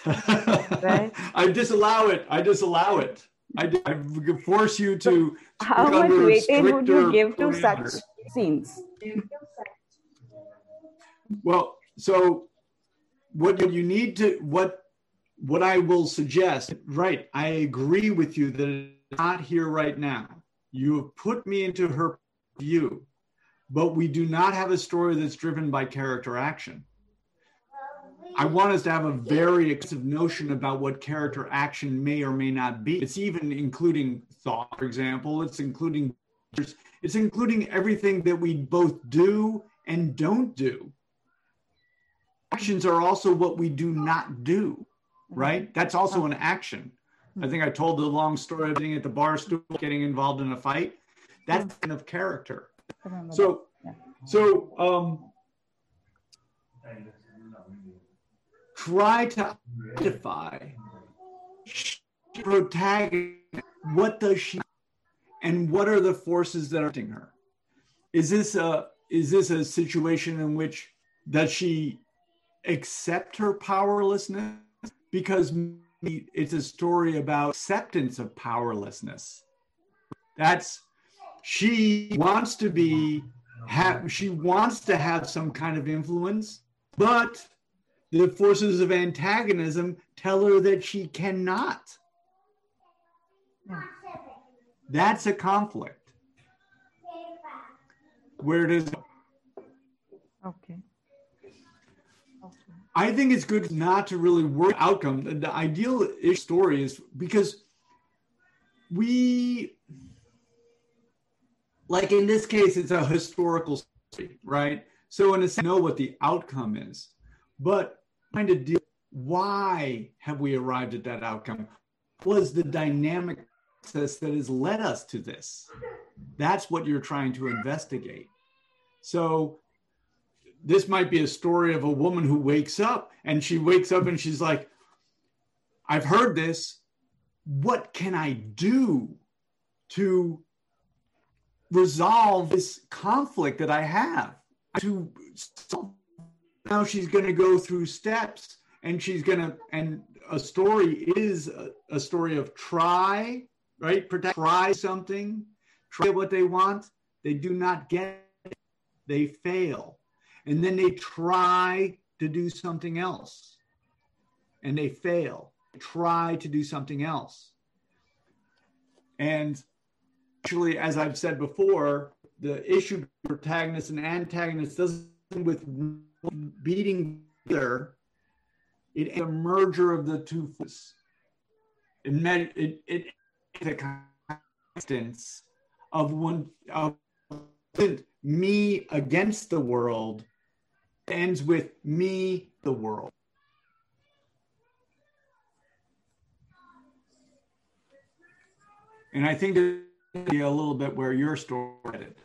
I, Right. I disallow it. I disallow it. I, I force you to. How much weightage would you give to such scenes? Well, so what you need to what what I will suggest, right? I agree with you that it's not here right now. You have put me into her view, but we do not have a story that's driven by character action. I want us to have a very extensive notion about what character action may or may not be. It's even including thought, for example. It's including it's including everything that we both do and don't do actions are also what we do not do, right? That's also an action. I think I told the long story of being at the bar stool, getting involved in a fight. That's kind of character. So, so um, try to identify protagonist. What does she, and what are the forces that are affecting her? Is this a is this a situation in which does she accept her powerlessness? Because it's a story about acceptance of powerlessness. That's she wants to be have she wants to have some kind of influence, but the forces of antagonism tell her that she cannot. That's a conflict. Where does Okay. I think it's good not to really work outcome. The- The ideal ish story is because we, like in this case, it's a historical story, right? So in a sense, know what the outcome is, but trying to deal. Why have we arrived at that outcome? Was the dynamic process that has led us to this? That's what you're trying to investigate. So this might be a story of a woman who wakes up and she wakes up and she's like, I've heard this. What can I do to resolve this conflict that I have? To solve- now she's going to go through steps and she's going to, and a story is a, a story of try, right? Protect, try something, try what they want. They do not get it. They fail and then they try to do something else. And they fail. Try to do something else. And actually as i've said before the issue protagonist and antagonist doesn't with beating together it a merger of the two forces. It met it it the constance of one of me against the world ends with me, the world. And I think be a little bit where your story headed.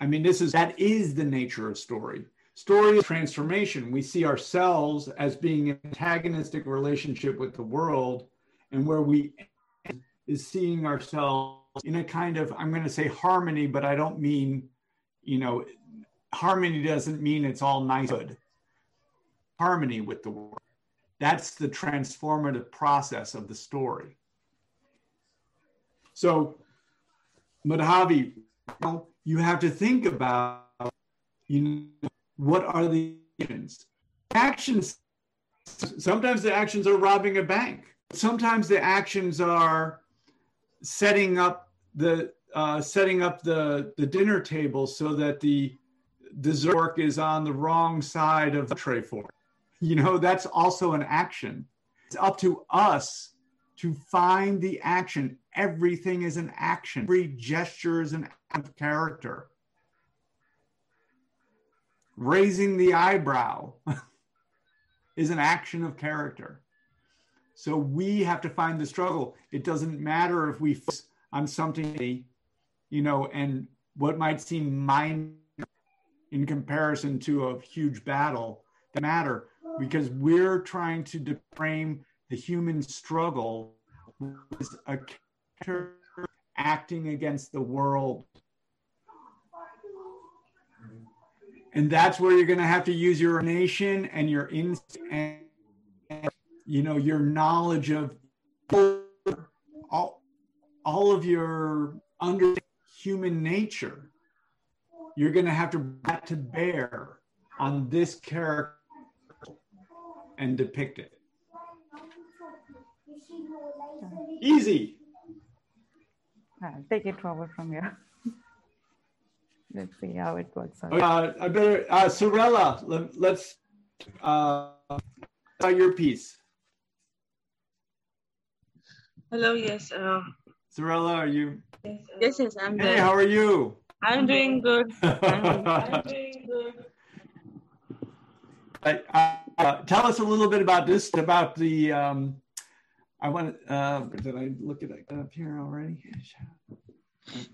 I mean, this is that is the nature of story. Story is transformation. We see ourselves as being an antagonistic relationship with the world, and where we is seeing ourselves in a kind of I'm going to say harmony, but I don't mean, you know, harmony doesn't mean it's all nice good. Harmony with the world. That's the transformative process of the story. So, Madhavi, you, have to think about, you know, what are the actions? Actions. Sometimes the actions are robbing a bank. Sometimes the actions are setting up the uh, setting up the the dinner table so that the fork is on the wrong side of the tray fork. You know, that's also an action. It's up to us to find the action. Everything is an action. Every gesture is an act of character. Raising the eyebrow is an action of character. So we have to find the struggle. It doesn't matter if we focus on something, you know, and what might seem minor in comparison to a huge battle that matter because we're trying to frame the human struggle as a character acting against the world. And that's where you're going to have to use your nation and your in and, you know your knowledge of all, all of your under human nature. You're going to have to bring to bear on this character and depict it. Easy. I'll take it forward from here. Let's see how it works out. Uh, I better, uh, Sorella, let, us uh, your piece. Hello, yes. Uh, Sorella, are you? Yes, yes, I'm Hey, there. how are you? I'm doing good. I'm, doing good. Uh, uh, tell us a little bit about this, about the, um, I want, uh, did I look at it up here already?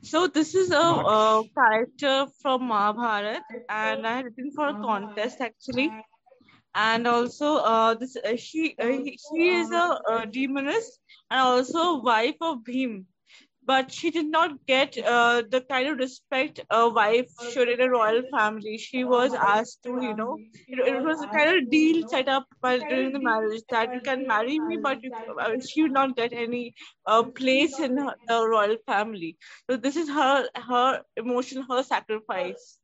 So this is a, a character from Mahabharat, and I had written for a contest actually. And also, uh, this uh, she uh, she is a, a demoness and also wife of Bhim, but she did not get uh, the kind of respect a wife should in a royal family. She was asked to, you know, it, it was a kind of deal set up by, during the marriage that you can marry me, but you, uh, she would not get any uh, place in her, the royal family. So this is her her emotion, her sacrifice.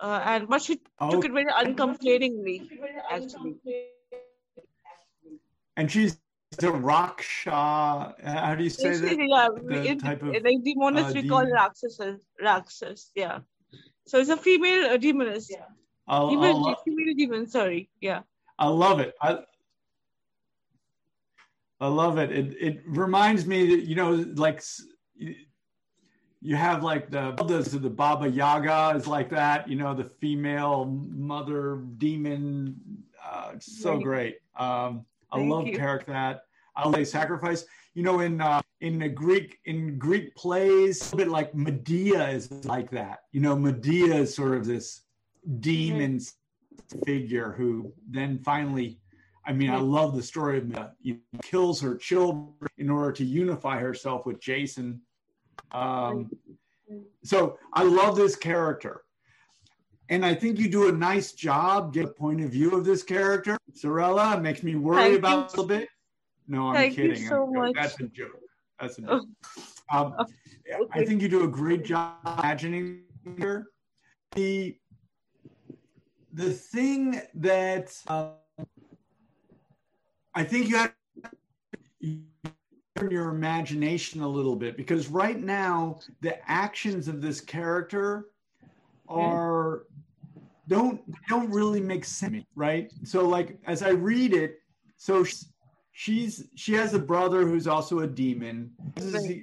Uh, and but she took it very uncomplainingly, actually. And she's the Raksha, how do you say Yes, that? yeah, the in, type of, like the monarchs uh, we call demon? Raksasas, Raksas, yeah. So it's a female uh, demoness. I'll- Female, I'll- female demon, sorry, yeah. I love it. I I love it. It it reminds me that you know, like you- you have like the the, the Baba Yaga is like that. You know, the female mother demon. Uh, so Right. great. Um, I Thank love you. character that. I love sacrifice. You know, in uh, in the Greek in Greek plays, a bit like Medea is like that. You know, Medea is sort of this demon figure who then finally i mean i love the story of Medea. Kills her children in order to unify herself with jason um, so i love this character and i think you do a nice job get a point of view of this character sorella makes me worry Thank about you. a little bit no i'm Thank you kidding so I'm much. that's a joke that's a Oh. joke um, I think you do a great job imagining her. The the thing that uh, I think you have to turn your imagination a little bit because right now the actions of this character are don't don't really make sense, right? So like as I read it, so she's she has a brother who's also a demon.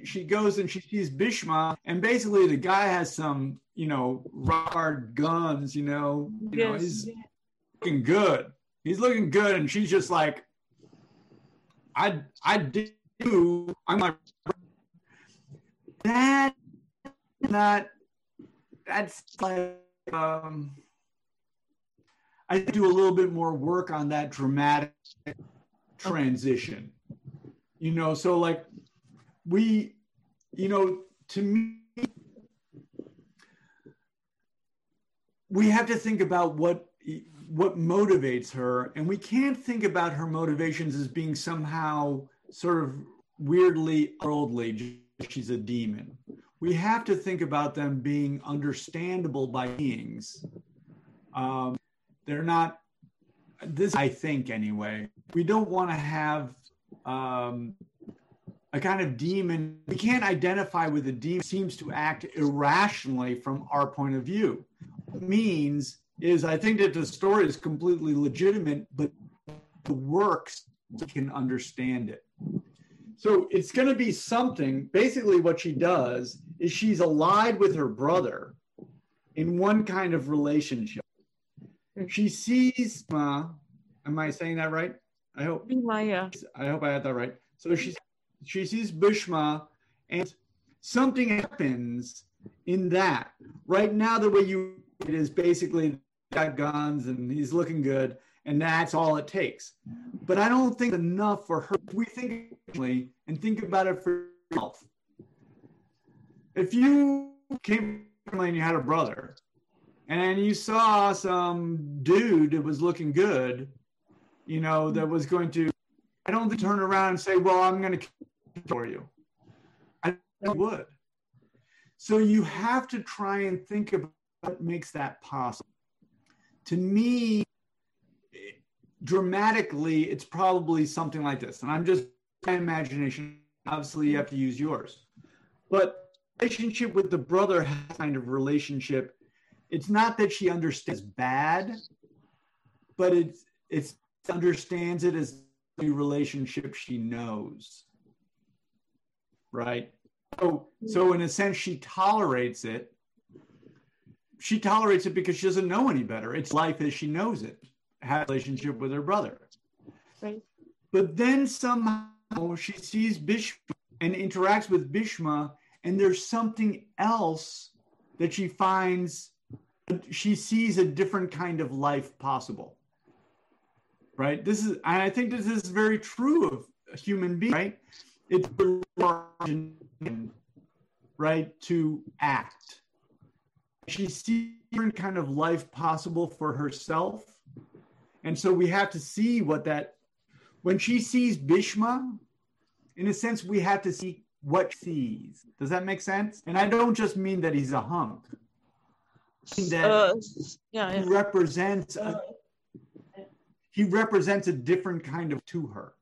She goes and she sees Bishma, and basically the guy has some you know hard guns, you know, you know he's looking good. He's looking good, and she's just like, I I do. I'm like that. Not that's like um. I do a little bit more work on that dramatic transition. You know, so like we, you know, to me, we have to think about what what motivates her, and we can't think about her motivations as being somehow sort of weirdly worldly. She's a demon. We have to think about them being understandable by beings. Um, they're not this i think anyway. We don't want to have um, a kind of demon. We can't identify with a demon seems to act irrationally from our point of view. What means is i think that the story is completely legitimate but the works we can understand it. So it's going to be something basically what she does is she's allied with her brother in one kind of relationship she sees Ma. Am I saying that right? I hope. Yeah. I hope I had that right. So she she sees Bishma, and something happens in that. Right now, the way you it is basically got guns and he's looking good, and that's all it takes. But I don't think enough for her. We think and think about it for yourself. If you came and you had a brother, and you saw some dude that was looking good, you know, hmm. that was going to, I don't think turn around and say, "Well, I'm going to for you." I would. So you have to try and think about what makes that possible. To me, dramatically, it's probably something like this. And I'm just my imagination. Obviously, you have to use yours. But relationship with the brother kind of relationship. It's not that she understands bad, but it's it's understands it as the relationship she knows. Right? So so in a sense she tolerates it. She tolerates it because she doesn't know any better. It's life as she knows it had relationship with her brother. Right. But then somehow she sees Bhishma and interacts with Bhishma, and there's something else that she finds. She sees a different kind of life possible. Right. This is, I think this is very true of a human being. Right. It's right to act. She sees a different kind of life possible for herself and so we have to see what that, when she sees Bhishma, in a sense, we have to see what sees. Does that make sense? And I don't just mean that he's a hunk. That uh, yeah, yeah. he represents a, he represents a different kind of to her.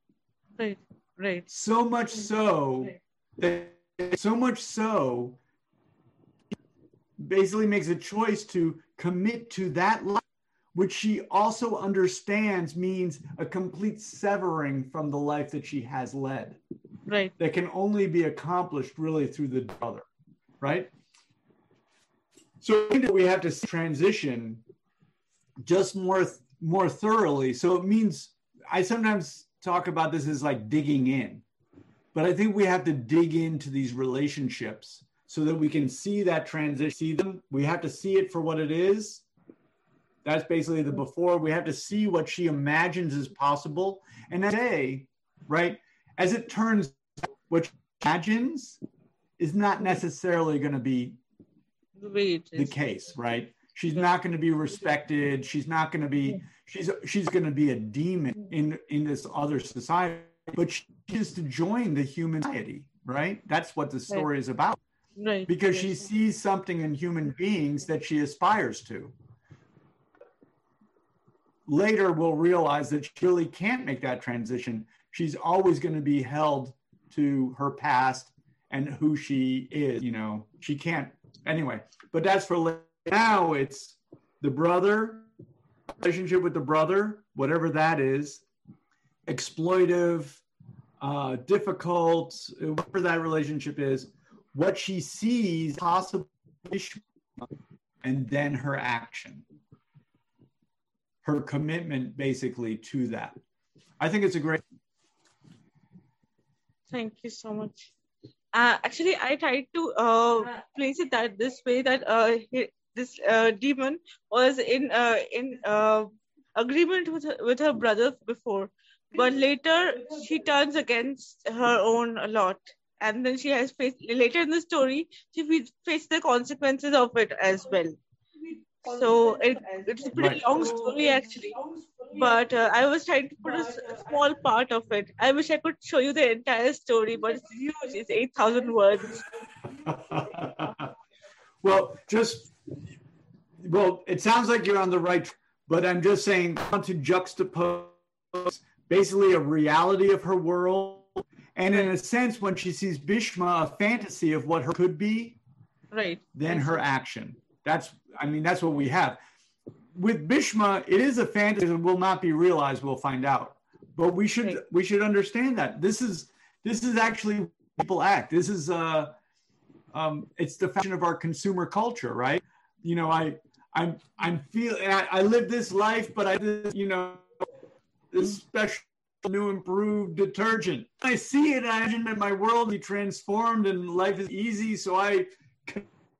Right, right. So much so that so much so basically makes a choice to commit to that life which she also understands means a complete severing from the life that she has led. Right. That can only be accomplished really through the brother, right? So we have to transition just more more thoroughly. So it means I sometimes talk about this as like digging in, but I think we have to dig into these relationships so that we can see that transition. See them. We have to see it for what it is, that's basically the before. We have to see what she imagines is possible. And today, right, as it turns what she imagines is not necessarily going to be the case, right? She's not going to be respected. She's not going to be, she's, she's going to be a demon in, in this other society, but she is to join the human society, right? That's what the story is about. Right. Because she sees something in human beings that she aspires to later we'll realize that she really can't make that transition. She's always going to be held to her past and who she is. You know, she can't. Anyway, but that's for now. It's the brother relationship with the brother, whatever that is, exploitive, uh, difficult, whatever that relationship is. What she sees possible, and then her action her commitment basically to that. I think it's a great. Thank you so much. Uh, actually, I tried to uh, place it that this way that uh, this uh, demon was in uh, in uh, agreement with her, with her brother before, but later she turns against her own a lot, and then she has faced later in the story she faced the consequences of it as well. So it, it's a pretty long story actually, but uh, I was trying to put a, small part of it. I wish I could show you the entire story, but it's huge. It's eight thousand words. well, just well, it sounds like you're on the right, Track, but I'm just saying, I want to juxtapose basically a reality of her world, and in a sense, when she sees Bhishma, a fantasy of what her could be, right? Then her action. That's I mean, that's what we have. With Bhishma, it is a fantasy that will not be realized. We'll find out, but we should right. we should understand that this is this is actually people act. This is uh, um, it's the fashion of our consumer culture, right? You know, I I'm I'm feeling I, I live this life, but I you know this special new improved detergent. I see it, I imagine that my world be transformed and life is easy, so I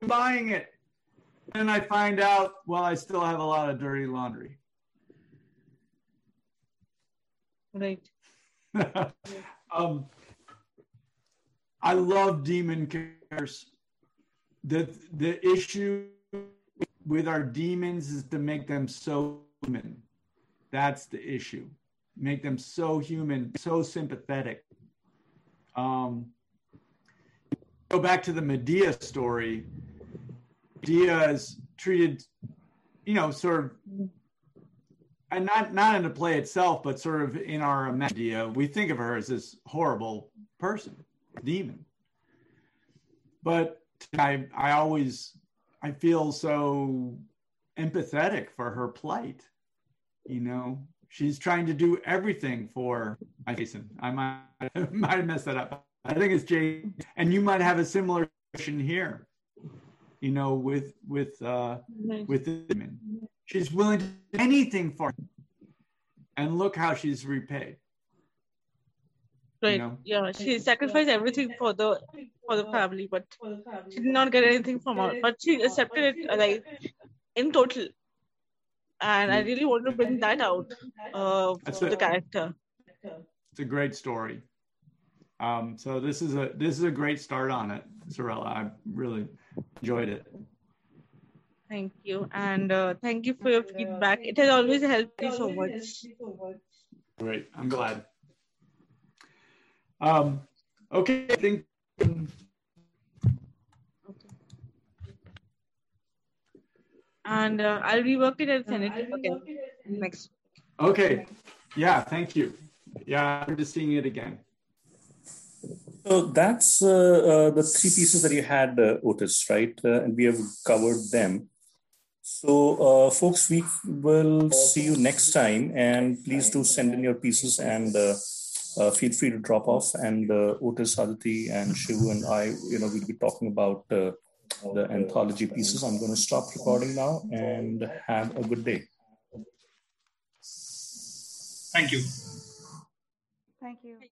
buying it then I find out, well, I still have a lot of dirty laundry. Right. um, I love demon characters. The the issue with our demons is to make them so human. That's the issue. Make them so human, so sympathetic. Um, go back to the Medea story. Is treated, you know, sort of, and not not in the play itself, but sort of in our Medea, we think of her as this horrible person, demon. But I I always I feel so empathetic for her plight. You know, she's trying to do everything for Jason. I might I might have messed that up. I think it's Jay, and you might have a similar question here. You know, with with uh, with women, she's willing to do anything for him, and look how she's repaid. Right. You know? Yeah, she sacrificed everything for the for the family, but she did not get anything from her. But she accepted it like in total. And I really want to bring that out uh, for the character. It's a great story. Um, so this is a this is a great start on it, Sorella. I really enjoyed it. Thank you, and uh, thank you for your feedback. It has always helped me so much. Great, I'm glad. Um, okay, I think. And uh, I'll rework it and send it again next. Okay. Yeah. Thank you. Yeah, I'm just seeing it again. So that's uh, uh, the three pieces that you had, uh, Otis, right? Uh, and we have covered them. So, uh, folks, we will see you next time, and please do send in your pieces and uh, uh, feel free to drop off. And uh, Otis, Aditi, and Shivu and I, you know, we'll be talking about uh, the anthology pieces. I'm going to stop recording now and have a good day. Thank you. Thank you.